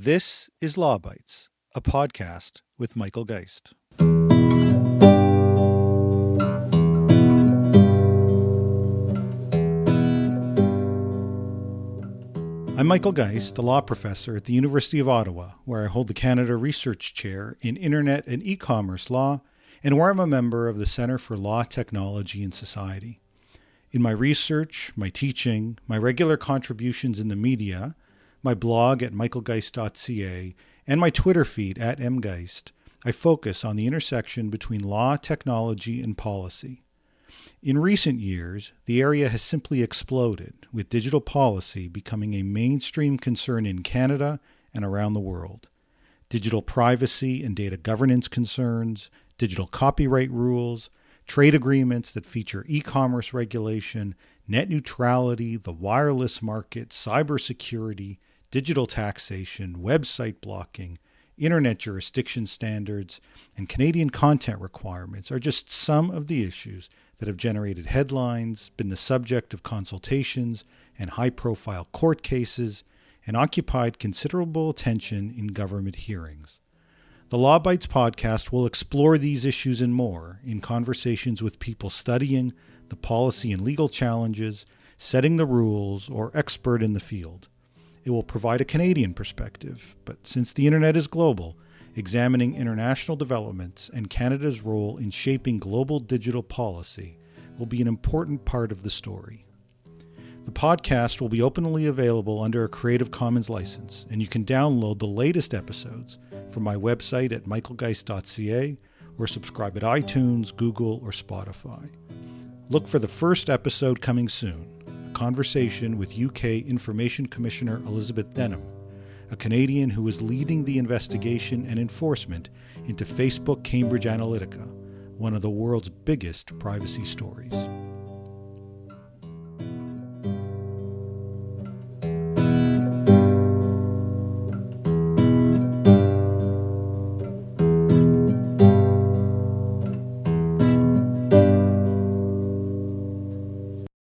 This is Law Bytes, a podcast with Michael Geist. I'm Michael Geist, a law professor at the University of Ottawa, where I hold the Canada Research Chair in Internet and E commerce law, and where I'm a member of the Center for Law, Technology, and Society. In my research, my teaching, my regular contributions in the media, my blog at michaelgeist.ca, and my Twitter feed at mgeist, I focus on the intersection between law, technology, and policy. In recent years, the area has simply exploded, with digital policy becoming a mainstream concern in Canada and around the world. Digital privacy and data governance concerns, digital copyright rules, trade agreements that feature e commerce regulation, net neutrality, the wireless market, cybersecurity, digital taxation, website blocking, internet jurisdiction standards, and Canadian content requirements are just some of the issues that have generated headlines, been the subject of consultations and high profile court cases, and occupied considerable attention in government hearings. The Law Bytes podcast will explore these issues and more in conversations with people studying the policy and legal challenges, setting the rules, or expert in the field. It will provide a Canadian perspective, but since the internet is global, examining international developments and Canada's role in shaping global digital policy will be an important part of the story. The podcast will be openly available under a Creative Commons license, and you can download the latest episodes from my website at michaelgeist.ca or subscribe at iTunes, Google, or Spotify. Look for the first episode coming soon conversation with UK Information Commissioner Elizabeth Denham a Canadian who is leading the investigation and enforcement into Facebook Cambridge Analytica, one of the world's biggest privacy stories.